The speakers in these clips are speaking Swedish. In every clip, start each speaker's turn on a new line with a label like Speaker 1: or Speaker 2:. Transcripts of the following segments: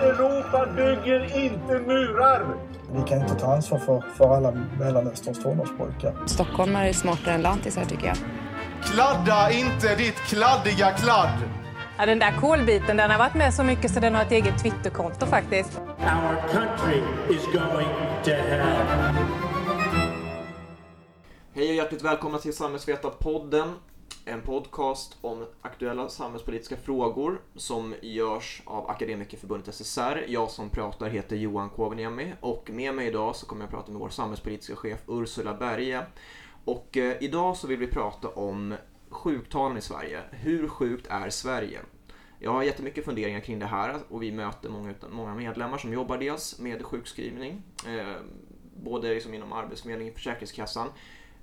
Speaker 1: Europa bygger inte murar!
Speaker 2: Vi kan inte ta ansvar för, för alla Mellanösterns tonårspojkar.
Speaker 3: Stockholmare är smartare än lantisar tycker jag.
Speaker 4: Kladda inte ditt kladdiga kladd!
Speaker 5: Ja, den där kolbiten den har varit med så mycket så den har ett eget Twitterkonto faktiskt.
Speaker 1: Our country is going to hell.
Speaker 6: Hej och hjärtligt välkomna till Samhällsvetarpodden. En podcast om aktuella samhällspolitiska frågor som görs av Akademikerförbundet SSR. Jag som pratar heter Johan Kovaniemi och med mig idag så kommer jag prata med vår samhällspolitiska chef Ursula Berge. Och eh, idag så vill vi prata om sjuktalen i Sverige. Hur sjukt är Sverige? Jag har jättemycket funderingar kring det här och vi möter många, många medlemmar som jobbar dels med sjukskrivning, eh, både liksom inom Arbetsförmedlingen och Försäkringskassan,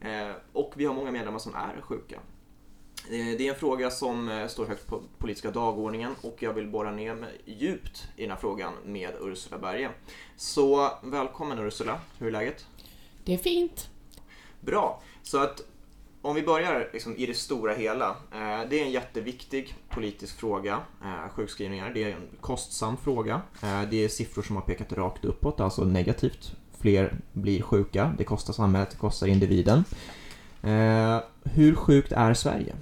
Speaker 6: eh, och vi har många medlemmar som är sjuka. Eh, det är en fråga som eh, står högt på politiska dagordningen och jag vill borra ner mig djupt i den här frågan med Ursula Berge. Så välkommen Ursula, hur är läget?
Speaker 7: Det är fint.
Speaker 6: Bra, så att om vi börjar liksom i det stora hela. Eh, det är en jätteviktig politisk fråga, sjukskrivningar. Det är en kostsam fråga. Det är siffror som har pekat rakt uppåt, alltså negativt. Fler blir sjuka, det kostar samhället, det kostar individen. Hur sjukt är Sverige?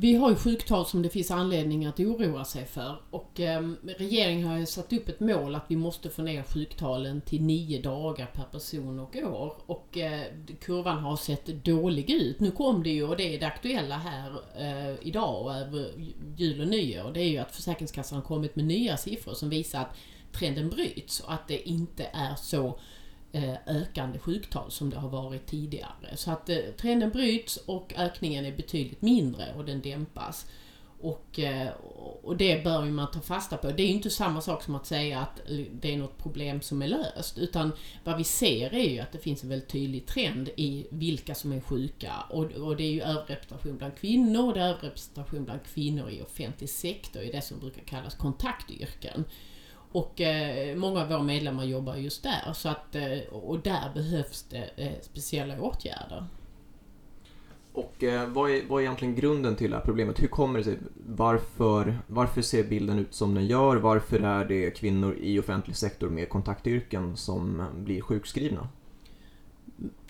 Speaker 7: Vi har ju sjuktal som det finns anledning att oroa sig för och eh, regeringen har ju satt upp ett mål att vi måste få ner sjuktalen till nio dagar per person och år och eh, kurvan har sett dålig ut. Nu kom det ju och det är det aktuella här eh, idag och över jul och nyår. Det är ju att Försäkringskassan har kommit med nya siffror som visar att trenden bryts och att det inte är så eh, Eh, ökande sjuktal som det har varit tidigare. Så att eh, trenden bryts och ökningen är betydligt mindre och den dämpas. Och, eh, och det bör ju man ta fasta på. Det är ju inte samma sak som att säga att det är något problem som är löst. Utan vad vi ser är ju att det finns en väldigt tydlig trend i vilka som är sjuka. Och, och det är ju överrepresentation bland kvinnor och det är överrepresentation bland kvinnor i offentlig sektor, i det som brukar kallas kontaktyrken. Och eh, många av våra medlemmar jobbar just där. Så att, eh, och där behövs det eh, speciella åtgärder.
Speaker 6: Och eh, vad, är, vad är egentligen grunden till det här problemet? Hur kommer det sig? Varför, varför ser bilden ut som den gör? Varför är det kvinnor i offentlig sektor med kontaktyrken som blir sjukskrivna?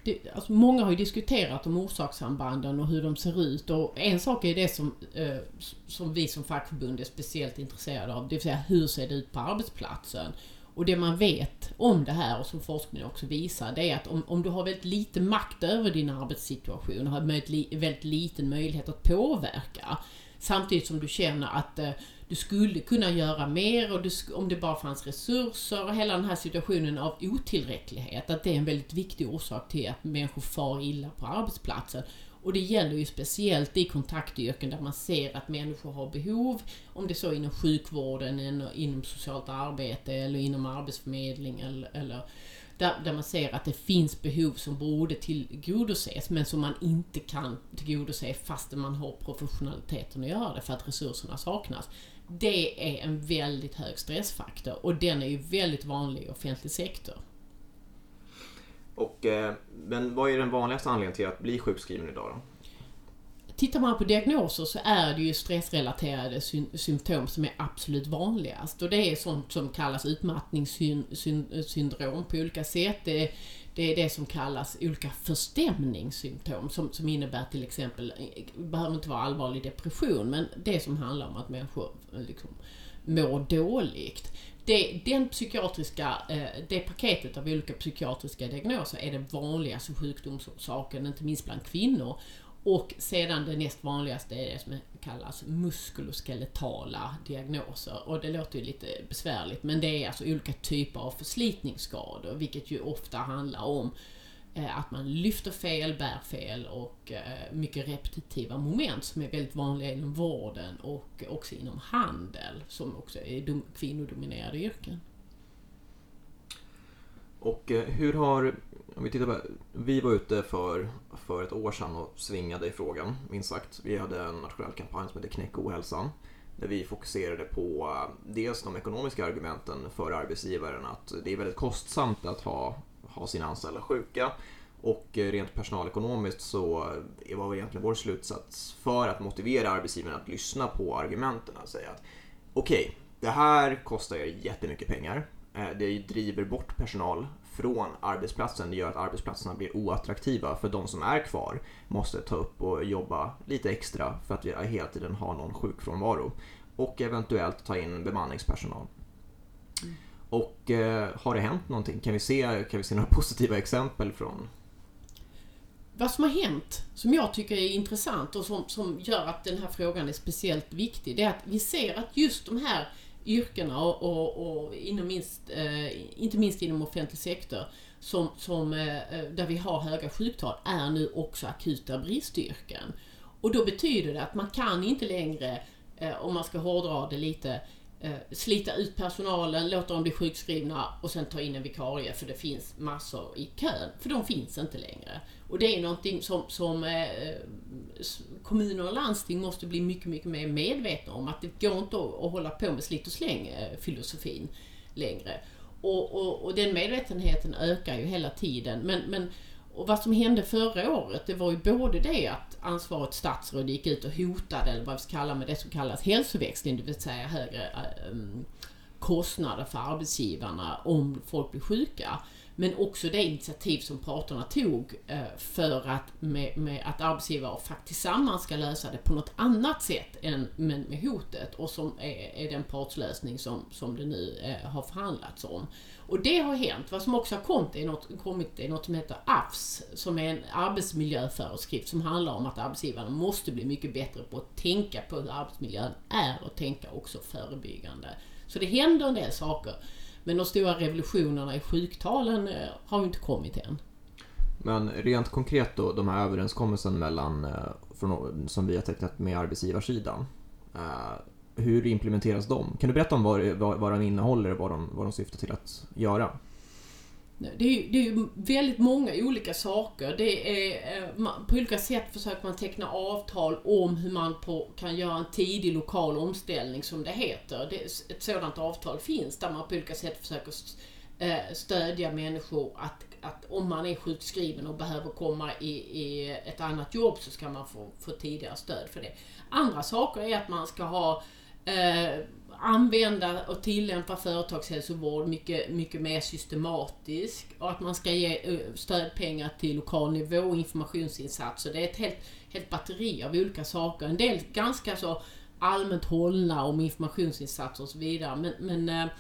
Speaker 7: Det, alltså många har ju diskuterat om orsakssambanden och hur de ser ut och en sak är det som, eh, som vi som fackförbund är speciellt intresserade av, det vill säga hur ser det ut på arbetsplatsen? Och det man vet om det här och som forskningen också visar, det är att om, om du har väldigt lite makt över din arbetssituation och har väldigt, väldigt liten möjlighet att påverka, samtidigt som du känner att eh, du skulle kunna göra mer och du, om det bara fanns resurser och hela den här situationen av otillräcklighet, att det är en väldigt viktig orsak till att människor far illa på arbetsplatsen. Och det gäller ju speciellt i kontaktyrken där man ser att människor har behov, om det är så inom sjukvården, inom socialt arbete eller inom arbetsförmedling eller, eller där, där, man ser att det finns behov som borde tillgodoses men som man inte kan tillgodose fastän man har professionaliteten att göra det för att resurserna saknas. Det är en väldigt hög stressfaktor och den är ju väldigt vanlig i offentlig sektor.
Speaker 6: Och, eh, men vad är den vanligaste anledningen till att bli sjukskriven idag då?
Speaker 7: Tittar man på diagnoser så är det ju stressrelaterade sy symptom som är absolut vanligast. Och det är sånt som kallas utmattningssyndrom på olika sätt. Det är, det är det som kallas olika förstämningssymptom som, som innebär till exempel, det behöver inte vara allvarlig depression, men det som handlar om att människor liksom mår dåligt. Det, den psykiatriska, eh, det paketet av olika psykiatriska diagnoser är den vanligaste sjukdomsorsaken, inte minst bland kvinnor. Och sedan det näst vanligaste är det som kallas muskuloskeletala diagnoser. Och det låter ju lite besvärligt men det är alltså olika typer av förslitningsskador vilket ju ofta handlar om eh, att man lyfter fel, bär fel och eh, mycket repetitiva moment som är väldigt vanliga inom vården och också inom handel som också är kvinnodominerade yrken.
Speaker 6: Och eh, hur har, om vi tittar på, vi var ute för, för ett år sedan och svingade i frågan, minst sagt. Vi hade en nationell kampanj som hette Knäck ohälsan. Där vi fokuserade på eh, dels de ekonomiska argumenten för arbetsgivaren, att det är väldigt kostsamt att ha, ha sina anställda sjuka. Och eh, rent personalekonomiskt så eh, var egentligen vår slutsats för att motivera arbetsgivaren att lyssna på argumenten. Att säga att okej, okay, Det här kostar er jättemycket pengar. Det driver bort personal från arbetsplatsen. Det gör att arbetsplatserna blir oattraktiva för de som är kvar måste ta upp och jobba lite extra för att vi hela tiden har någon sjukfrånvaro. Och eventuellt ta in bemanningspersonal. Och eh, har det hänt någonting? Kan vi, se, kan vi se några positiva exempel från
Speaker 7: Vad som har hänt, som jag tycker är intressant och som, som gör att den här frågan är speciellt viktig, det är att vi ser att just de här yrkena och, och, och inom minst, eh, inte minst inom offentlig sektor, som, som, eh, eh, där vi har höga sjuktal, är nu också akuta bristyrken. Och då betyder det att man kan inte längre, eh, om man ska hårdra det lite, eh, Eh, slita ut personalen, låta dem bli sjukskrivna och sen ta in en vikarie för det finns massor i kön. För de finns inte längre. Och det är någonting som, som eh, kommuner och landsting måste bli mycket, mycket mer medvetna om. Att det går inte att, att hålla på med slit och släng eh, filosofin längre. Och, och, och den medvetenheten ökar ju hela tiden. Men, men, och vad som hände förra året, det var ju både det att ansvarigt statsråd gick ut och hotade, eller vad vi ska kalla med det som kallas hälsoväxling, det vill säga högre eh, mm, kostnader för arbetsgivarna om folk blir sjuka. Men också det initiativ som parterna tog eh, för att, med, med att arbetsgivare och fack tillsammans ska lösa det på något annat sätt än med, med hotet och som är, är den partslösning som, som det nu eh, har förhandlats om. Och det har hänt. Vad som också har kommit är något, kommit är något som heter AFS, som är en arbetsmiljöföreskrift som handlar om att arbetsgivarna måste bli mycket bättre på att tänka på hur arbetsmiljön är och tänka också förebyggande. Så det händer en del saker. Men de stora revolutionerna i sjuktalen eh, har ju inte kommit än.
Speaker 6: Men rent konkret då, de här överenskommelsen mellan, eh, från, som vi har tecknat med arbetsgivarsidan. Eh, hur implementeras de? Kan du berätta om vad, vad, vad de innehåller och vad de, vad de syftar till att göra?
Speaker 7: Det är, ju, det är ju väldigt många olika saker. Det är, eh, man- på olika sätt försöker man teckna avtal om hur man på, kan göra en tidig lokal omställning som det heter. Det, ett sådant avtal finns där man på olika sätt försöker eh, stödja människor att, att om man är sjukskriven och behöver komma i, i ett annat jobb så ska man få, få tidigare stöd för det. Andra saker är att man ska ha eh, använda och tillämpa företagshälsovård mycket, mycket mer systematiskt och att man ska ge eh, stödpengar till lokal nivå och informationsinsatser. Det är ett helt, helt batteri av olika saker. En del ganska så allmänt hållna om informationsinsatser och så vidare. Men, men eh,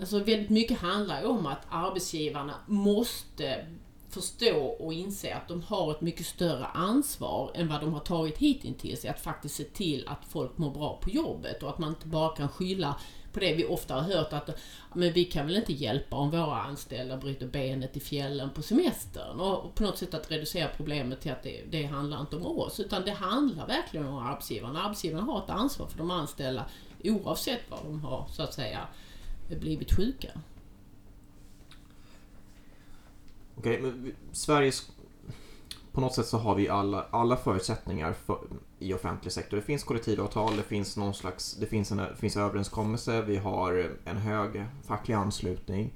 Speaker 7: alltså väldigt mycket handlar om att arbetsgivarna måste förstå och inse att de har ett mycket större ansvar än vad de har tagit hittills i att faktiskt se till att folk mår bra på jobbet och att man inte bara kan skylla på det vi ofta har hört att men vi kan väl inte hjälpa om våra anställda bryter benet i fjällen på semestern och på något sätt att reducera problemet till att det, det handlar inte om oss utan det handlar verkligen om arbetsgivarna. Arbetsgivarna har ett ansvar för de anställda oavsett vad de har så att säga blivit sjuka.
Speaker 6: Okej, men Sveriges... På något sätt så har vi alla, alla förutsättningar för, i offentlig sektor. Det finns kollektivavtal, det finns någon slags... Det finns en det finns överenskommelse, vi har en hög facklig anslutning.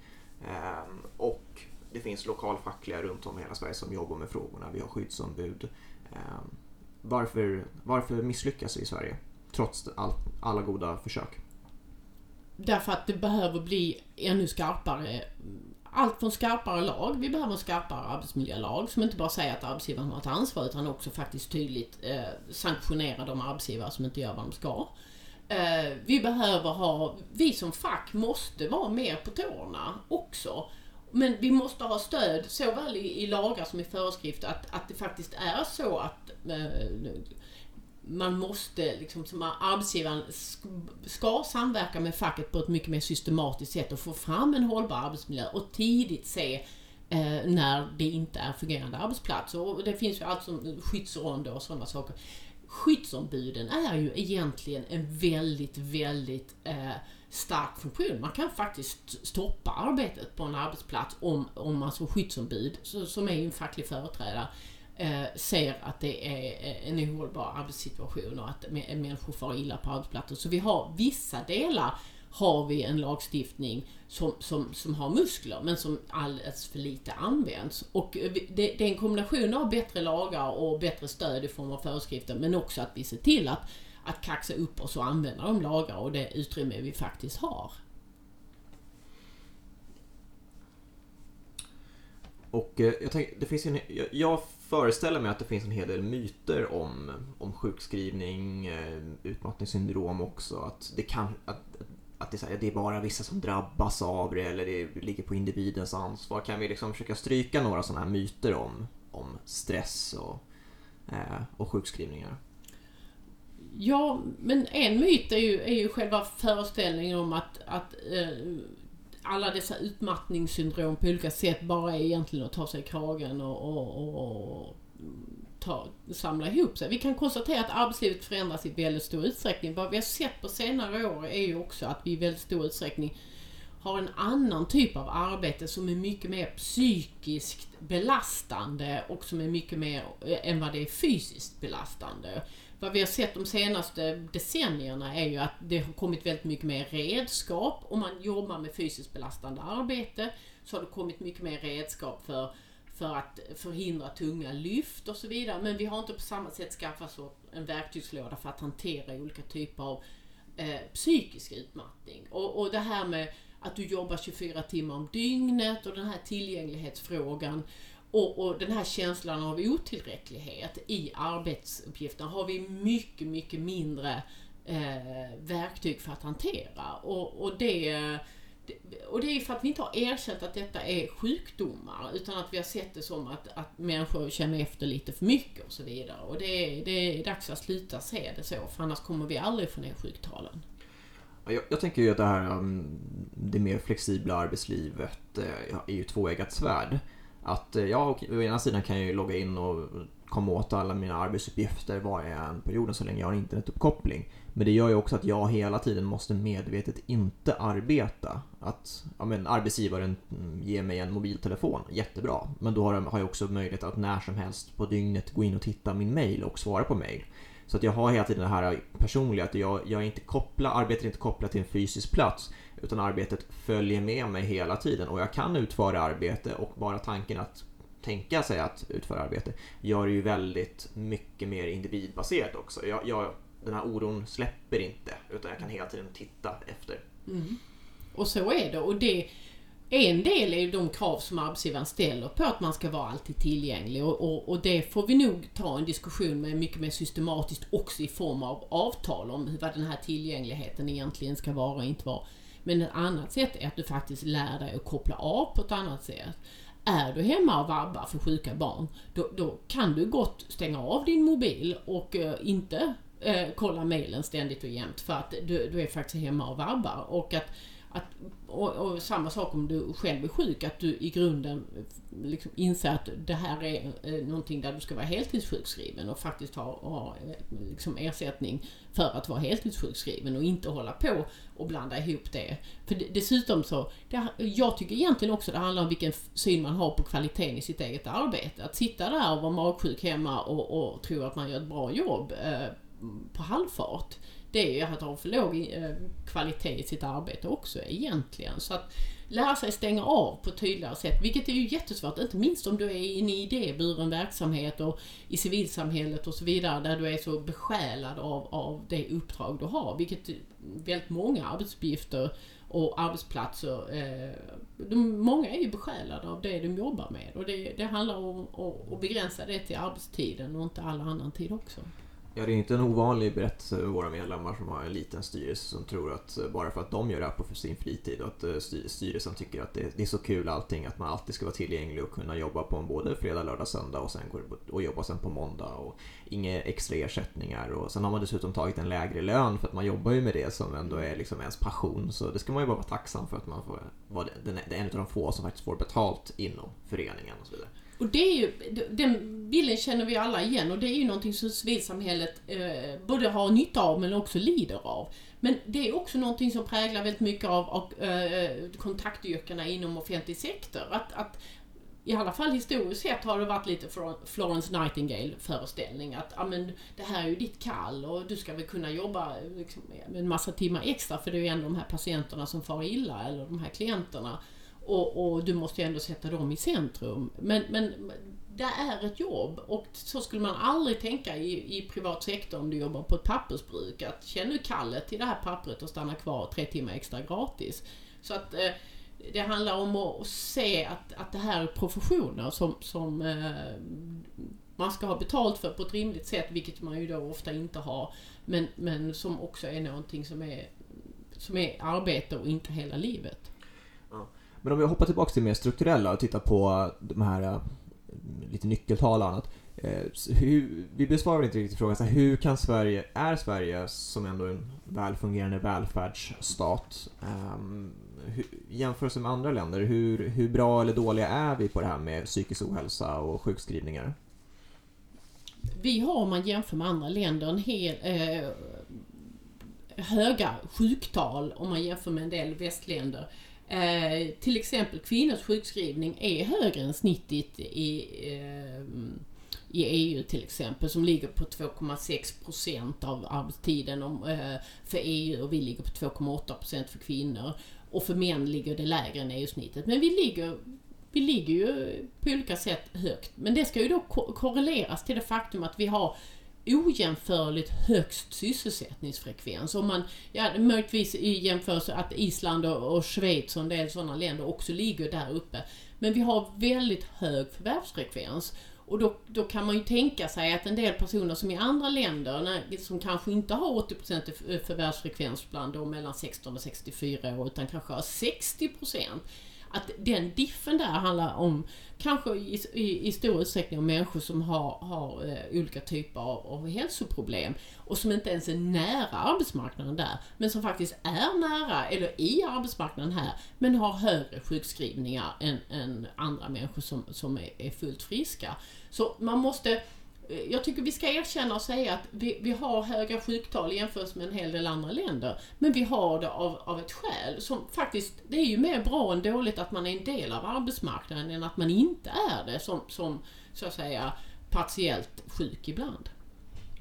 Speaker 6: eh, och det finns lokalfackliga runt om i hela Sverige som jobbar med frågorna. Vi har skyddsombud. Eh, varför, varför misslyckas vi i Sverige? Trots all, alla goda försök.
Speaker 7: Därför att det behöver bli ännu skarpare allt från skarpare lag, vi behöver en skarpare arbetsmiljölag som inte bara säger att arbetsgivaren har ett ansvar utan också faktiskt tydligt eh, sanktionerar de arbetsgivare som inte gör vad de ska. Eh, vi behöver ha, vi som fack måste vara mer på tårna också. Men vi måste ha stöd såväl i, i lagar som i föreskrifter att, att det faktiskt är så att eh, man måste, liksom, som arbetsgivaren ska samverka med facket på ett mycket mer systematiskt sätt och få fram en hållbar arbetsmiljö och tidigt se eh, när det inte är fungerande arbetsplatser. Och det finns ju allt som skyddsronder och sådana saker. Skyddsombuden är ju egentligen en väldigt, väldigt eh, stark funktion. Man kan faktiskt stoppa arbetet på en arbetsplats om, om man som skyddsombud, så, som är ju en facklig företrädare, Eh, ser att det är eh, en ohållbar arbetssituation och att människor far illa på arbetsplatser. Så vi har vissa delar har vi en lagstiftning som, som, som har muskler men som alldeles för lite används. Och eh, det, det är en kombination av bättre lagar och bättre stöd i form av föreskrifter men också att vi ser till att att kaxa upp oss och använda de lagar och det utrymme vi faktiskt har.
Speaker 6: Och jag, tänker, det finns en, jag, jag föreställer mig att det finns en hel del myter om, om sjukskrivning, eh, utmattningssyndrom också. Att det kan, att, att det, är här, det är bara vissa som drabbas av det eller det ligger på individens ansvar. Kan vi liksom försöka stryka några sådana här myter om, om stress och, eh, och sjukskrivningar?
Speaker 7: Ja, men en myt är ju, är ju själva föreställningen om att, att eh, alla dessa utmattningssyndrom på olika sätt bara är egentligen att ta sig i kragen och, och, och ta, samla ihop sig. Vi kan konstatera att arbetslivet förändras i väldigt stor utsträckning. Vad vi har sett på senare år är ju också att vi i väldigt stor utsträckning har en annan typ av arbete som är mycket mer psykiskt belastande och som är mycket mer eh, än vad det är fysiskt belastande. Vad vi har sett de senaste decennierna är ju att det har kommit väldigt mycket mer redskap. Om man jobbar med fysiskt belastande arbete så har det kommit mycket mer redskap för, för att förhindra tunga lyft och så vidare. Men vi har inte på samma sätt skaffat oss en verktygslåda för att hantera olika typer av eh, psykisk utmattning. Och, och det här med att du jobbar 24 timmar om dygnet och den här tillgänglighetsfrågan och, och, den här känslan av otillräcklighet i arbetsuppgifterna har vi mycket, mycket mindre eh, verktyg för att hantera. Och, och, det, och det är för att vi inte har erkänt att detta är sjukdomar utan att vi har sett det som att, att människor känner efter lite för mycket och så vidare. Och det, det är dags att sluta se det så för annars kommer vi aldrig få ner sjuktalen.
Speaker 6: Jag, jag, tänker ju att det här um, det mer flexibla arbetslivet eh, är ju tvåeggat svärd. Att eh, jag å ena sidan kan jag ju logga in och komma åt alla mina arbetsuppgifter var jag än på jorden så länge jag har internetuppkoppling. Men det gör ju också att jag hela tiden måste medvetet inte arbeta. Att ja, men, arbetsgivaren mm, ger mig en mobiltelefon, jättebra. Men då har jag också möjlighet att när som helst på dygnet gå in och titta min mail och svara på mail. Så att jag har hela tiden det här personliga, att jag, jag är inte kopplad, arbetet är inte kopplat till en fysisk plats utan arbetet följer med mig hela tiden och jag kan utföra arbete och bara tanken att tänka sig att utföra arbete gör det ju väldigt mycket mer individbaserat också. Jag, jag, den här oron släpper inte utan jag kan hela tiden titta efter.
Speaker 7: Mm. Och så är det och det en del är ju de krav som arbetsgivaren ställer på att man ska vara alltid tillgänglig och, och, och, det får vi nog ta en diskussion med mycket mer systematiskt också i form av avtal om vad den här tillgängligheten egentligen ska vara och inte vara. Men ett annat sätt är att du faktiskt lär dig att koppla av på ett annat sätt. Är du hemma och vabbar för sjuka barn, då, då kan du gott stänga av din mobil och eh, inte eh, kolla mejlen ständigt och jämt för att du, du är faktiskt hemma och vabbar. Och att att, och, och, samma sak om du själv är sjuk, att du i grunden liksom inser att det här är eh, någonting där du ska vara heltidssjukskriven och faktiskt ha, ha liksom ersättning för att vara heltidssjukskriven och inte hålla på och blanda ihop det. För dessutom så, det, jag tycker egentligen också det handlar om vilken syn man har på kvaliteten i sitt eget arbete. Att sitta där och vara magsjuk hemma och, och tro att man gör ett bra jobb eh, på halvfart det är ju att ha för låg eh, kvalitet i sitt arbete också egentligen. Så att lära sig stänga av på ett tydligare sätt, vilket är ju jättesvårt, inte minst om du är inne i idéburen verksamhet och i civilsamhället och så vidare, där du är så besjälad av, av det uppdrag du har, vilket väldigt många arbetsuppgifter och arbetsplatser, eh, de, många är ju besjälade av det de jobbar med och det, det handlar om att begränsa det till arbetstiden och inte all annan tid också.
Speaker 6: Ja, det är inte en ovanlig berättelse för våra medlemmar som har en liten styrelse som tror att eh, bara för att de gör det här på sin fritid och att eh, styrelsen tycker att det är så kul allting att man alltid ska vara tillgänglig och kunna jobba på en både fredag, lördag, söndag och sen går och jobba sen på måndag och inga extra ersättningar och sen har man dessutom tagit en lägre lön för att man jobbar ju med det som ändå är liksom ens passion så det ska man ju bara vara tacksam för att man får vara den, en av de få som faktiskt får betalt inom föreningen och så vidare.
Speaker 7: Och det är ju, den bilden känner vi alla igen och det är ju någonting som civilsamhället eh, både har nytta av men också lider av. Men det är också någonting som präglar väldigt mycket av, av eh, kontaktyrkena inom offentlig sektor. Att, att, i alla fall historiskt sett har det varit lite Florence Nightingale föreställning att ja, men, det här är ju ditt kall och du ska väl kunna jobba liksom, en massa timmar extra för det är ju ändå de här patienterna som far illa eller de här klienterna. Och, och, du måste ju ändå sätta dem i centrum. Men, men det är ett jobb och så skulle man aldrig tänka i, i privat sektor om du jobbar på ett pappersbruk. Att känn nu kallet till det här pappret och stanna kvar tre timmar extra gratis. Så att eh, det handlar om att se att, att det här är professioner som, som eh, man ska ha betalt för på ett rimligt sätt, vilket man ju då ofta inte har. Men, men som också är någonting som är, som är arbete och inte hela livet.
Speaker 6: Men om vi hoppar tillbaka till det mer strukturella och tittar på de här eh, lite nyckeltal och annat. Eh, hur, vi besvarar inte riktigt frågan, så här, hur kan Sverige, är Sverige som ändå en välfungerande välfärdsstat, ehm, um, hur, jämförelse med andra länder, hur, hur bra eller dåliga är vi på det här med psykisk ohälsa och sjukskrivningar?
Speaker 7: Vi har, om man jämför med andra länder, en hel eh, höga sjuktal om man jämför med en del västländer. Eh, till exempel kvinnors sjukskrivning är högre än snittet i, eh, i EU till exempel som ligger på 2,6 procent av arbetstiden om, eh, för EU och vi ligger på 2,8 procent för kvinnor. Och för män ligger det lägre än EU-snittet. Men vi ligger, vi ligger ju på olika sätt högt. Men det ska ju då ko korreleras till det faktum att vi har ojämförligt högst sysselsättningsfrekvens. Om man, ja, möjligtvis i jämförelse att Island och, och Schweiz och en del sådana länder också ligger där uppe. Men vi har väldigt hög förvärvsfrekvens. Och då, då kan man ju tänka sig att en del personer som i andra länder, när, som kanske inte har 80% förvärvsfrekvens bland de mellan 16 och 64 år, utan kanske har 60% att den diffen där handlar om, kanske i, i, i stor utsträckning om människor som har, har eh, olika typer av, av hälsoproblem och som inte ens är nära arbetsmarknaden där, men som faktiskt är nära, eller i arbetsmarknaden här, men har högre sjukskrivningar än, än andra människor som, som är, är fullt friska. Så man måste Eh, jag tycker vi ska erkänna och säga att vi, vi har höga sjuktal jämfört med en hel del andra länder. Men vi har det av, av ett skäl som faktiskt, det är ju mer bra än dåligt att man är en del av arbetsmarknaden än att man inte är det som, som så att säga partiellt sjuk ibland.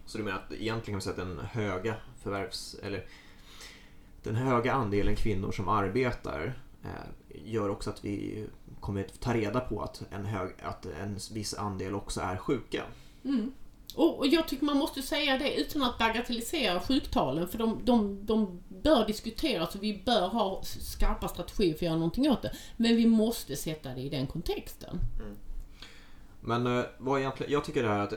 Speaker 6: Så du menar att egentligen kan man säga att den höga förvärvs... eller den höga andelen kvinnor som arbetar eh, gör också att vi kommer att ta reda på att en, hög, att en viss andel också är sjuka.
Speaker 7: Mm. Och, och, jag tycker man måste säga det utan att bagatellisera sjuktalen för de, de, de bör diskuteras och vi bör ha skarpa strategier för att göra någonting åt det. Men vi måste sätta det i den kontexten. Mm.
Speaker 6: Men eh, vad egentligen, jag tycker det här att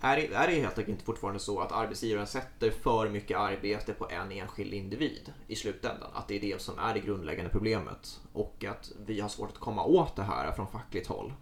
Speaker 6: är det, är det helt enkelt fortfarande så att arbetsgivaren sätter för mycket arbete på en enskild individ i slutändan? Att det är det som är det grundläggande problemet och att vi har svårt att komma åt det här från fackligt håll?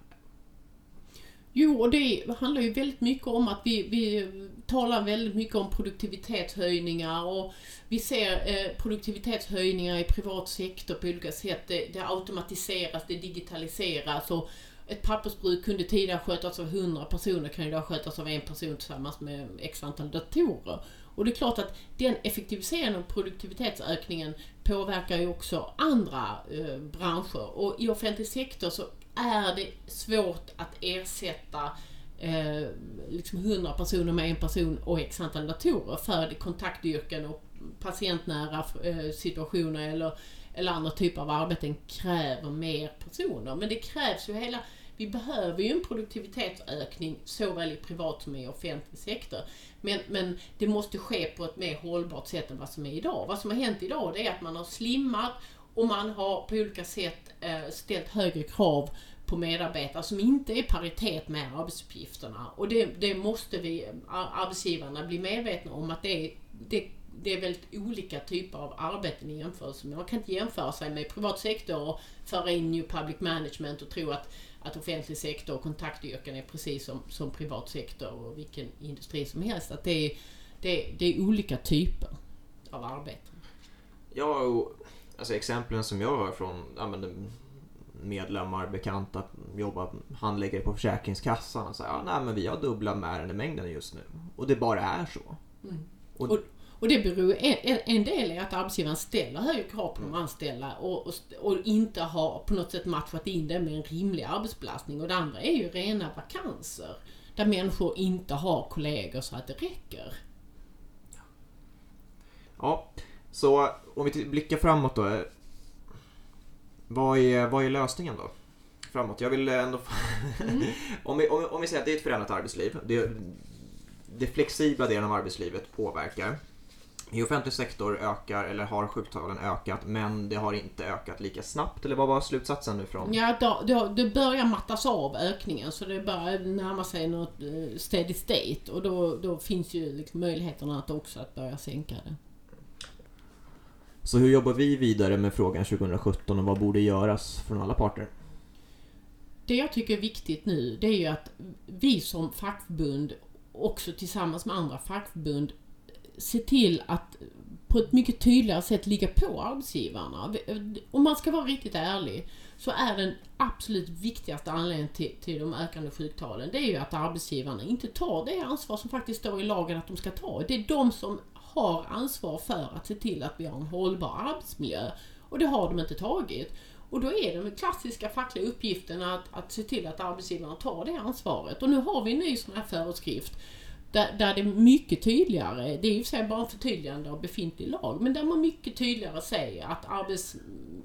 Speaker 7: Jo, och det handlar ju väldigt mycket om att vi, vi talar väldigt mycket om produktivitetshöjningar och vi ser eh, produktivitetshöjningar i privat sektor på olika sätt. Det, det automatiseras, det digitaliseras och ett pappersbruk kunde tidigare skötas av 100 personer, kan idag skötas av en person tillsammans med x antal datorer. Och det är klart att den effektiviseringen och produktivitetsökningen påverkar ju också andra eh, branscher. Och i offentlig sektor så är det svårt att ersätta eh, liksom 100 personer med en person och x antal datorer för kontaktyrken och patientnära eh, situationer eller, eller andra typer av arbeten kräver mer personer. Men det krävs ju hela vi behöver ju en produktivitetsökning såväl i privat som i offentlig sektor. Men, men det måste ske på ett mer hållbart sätt än vad som är idag. Vad som har hänt idag det är att man har slimmat och man har på olika sätt eh, ställt högre krav på medarbetare som inte är paritet med arbetsuppgifterna. Och det, det måste vi, arbetsgivarna, bli medvetna om att det är, det, det är väldigt olika typer av arbeten i jämförelse med. Man kan inte jämföra sig med privat sektor och föra in new public management och tro att, att offentlig sektor och kontaktyrken är precis som, som privat sektor och vilken industri som helst. Att det är, det, det är olika typer av arbeten.
Speaker 6: Ja, alltså exemplen som jag har från ja, men, medlemmar, bekanta, jobbar, handläggare på Försäkringskassan och säger ja, nej men vi har dubbla ärendemängden just nu. Och det bara är så.
Speaker 7: Mm. Och, och, och, det beror, en, en del är att arbetsgivaren ställer högre krav på de anställda och, och, och, inte har på något sätt matchat in det med en rimlig arbetsbelastning. Och det andra är ju rena vakanser. Där människor inte har kollegor så att det räcker.
Speaker 6: Ja, så om vi blickar framåt då. Vad är, vad är lösningen då? framåt. Jag vill ändå... om, vi, om, om vi säger att det är ett förändrat arbetsliv. Det, det flexibla delen av arbetslivet påverkar. I offentlig sektor ökar, eller har sjuktalen ökat, men det har inte ökat lika snabbt. Eller vad var slutsatsen nu från?
Speaker 7: Ja, då, då, det börjar mattas av ökningen så det börjar närma sig något eh, steady state och då, då finns ju liksom möjligheterna att också att börja sänka det.
Speaker 6: Så hur jobbar vi vidare med frågan 2017 och vad borde göras från alla parter?
Speaker 7: Det jag tycker är viktigt nu det är ju att vi som fackförbund också tillsammans med andra fackförbund ser till att på ett mycket tydligare sätt ligga på arbetsgivarna. Om man ska vara riktigt ärlig så är den absolut viktigaste anledningen till, till de ökande sjuktalen det är ju att arbetsgivarna inte tar det ansvar som faktiskt står i lagen att de ska ta. Det är de som har ansvar för att se till att vi har en hållbar arbetsmiljö och det har de inte tagit. Och då är den klassiska fackliga uppgiften att, att se till att arbetsgivarna tar det ansvaret. Och nu har vi en ny sån här föreskrift där, där det är mycket tydligare, det är ju för sig bara en förtydligande av befintlig lag, men där man mycket tydligare säger att arbets,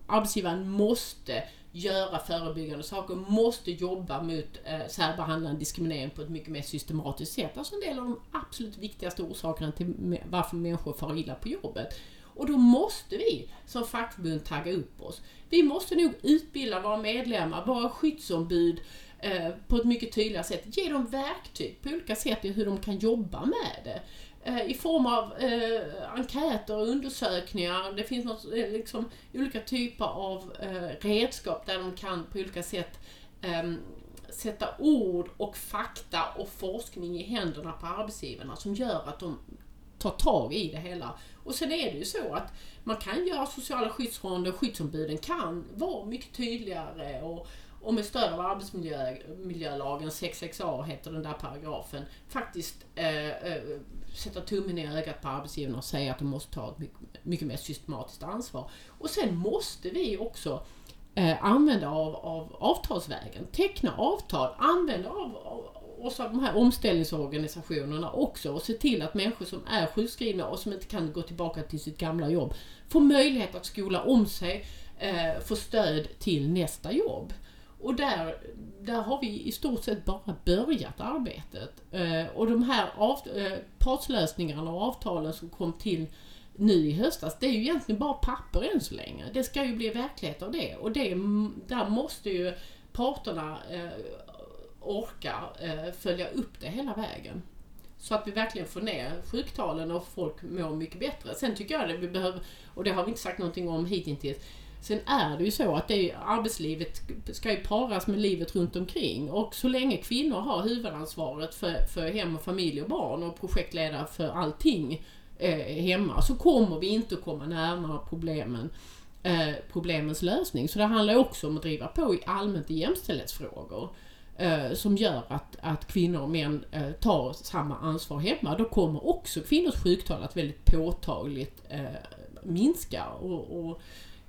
Speaker 7: arbetsgivaren måste göra förebyggande saker, måste jobba mot eh, särbehandlande diskriminering på ett mycket mer systematiskt sätt. Alltså en del av de absolut viktigaste orsakerna till varför människor far illa på jobbet. Och då måste vi som fackförbund tagga upp oss. Vi måste nog utbilda våra medlemmar, våra skyddsombud eh, på ett mycket tydligare sätt. Ge dem verktyg på olika sätt i hur de kan jobba med det. Eh, I form av eh, enkäter och undersökningar. Det finns något, eh, liksom, olika typer av eh, redskap där de kan på olika sätt eh, sätta ord och fakta och forskning i händerna på arbetsgivarna som gör att de tar tag i det hela. Och sen är det ju så att man kan göra sociala skyddsronder, skyddsombuden kan vara mycket tydligare och, och med stöd av arbetsmiljölagen, 66a heter den där paragrafen, faktiskt eh, eh, sätta tummen i ögat på arbetsgivarna och säga att de måste ta ett mycket, mycket mer systematiskt ansvar. Och sen måste vi också eh, använda av, av avtalsvägen, teckna avtal, använda av, av oss av de här omställningsorganisationerna också och se till att människor som är sjukskrivna och som inte kan gå tillbaka till sitt gamla jobb får möjlighet att skola om sig, eh, få stöd till nästa jobb. Och där, där har vi i stort sett bara börjat arbetet. Eh, och de här av, eh, partslösningarna och avtalen som kom till nu i höstas, det är ju egentligen bara papper än så länge. Det ska ju bli verklighet av det. Och det, mm, där måste ju parterna eh, orka eh, följa upp det hela vägen. Så att vi verkligen får ner sjuktalen och folk mår mycket bättre. Sen tycker jag att vi behöver, och det har vi inte sagt någonting om hittills, Sen är det ju så att det är, arbetslivet ska ju paras med livet runt omkring och så länge kvinnor har huvudansvaret för, för hem och familj och barn och projektledare för allting eh, hemma så kommer vi inte att komma närmare problemen, eh, problemens lösning. Så det handlar också om att driva på i allmänt i jämställdhetsfrågor eh, som gör att, att kvinnor och män eh, tar samma ansvar hemma. Då kommer också kvinnors sjuktal att väldigt påtagligt eh, minska. och, och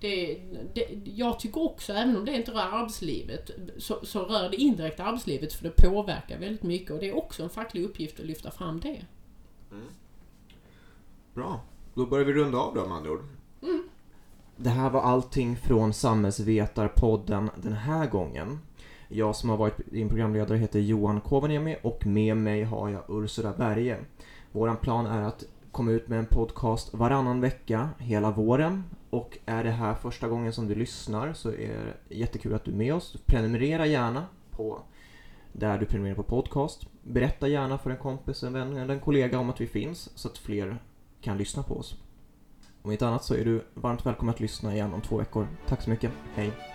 Speaker 7: det, det, jag tycker också, även om det inte rör arbetslivet, så, så, rör det indirekt arbetslivet för det påverkar väldigt mycket och det är också en facklig uppgift att lyfta fram det.
Speaker 6: Mm. Bra, då börjar vi runda av då med andra ord. Mm. Det här var allting från Samhällsvetarpodden den här gången. Jag som har varit din programledare heter Johan Kovaniemi och med mig har jag Ursula Berge. Våran plan är att komma ut med en podcast varannan vecka hela våren och är det här första gången som du lyssnar så är det jättekul att du är med oss. Prenumerera gärna på där du prenumererar på podcast. Berätta gärna för en kompis, en vän eller en kollega om att vi finns så att fler kan lyssna på oss. Om inte annat så är du varmt välkommen att lyssna igen om två veckor. Tack så mycket. Hej!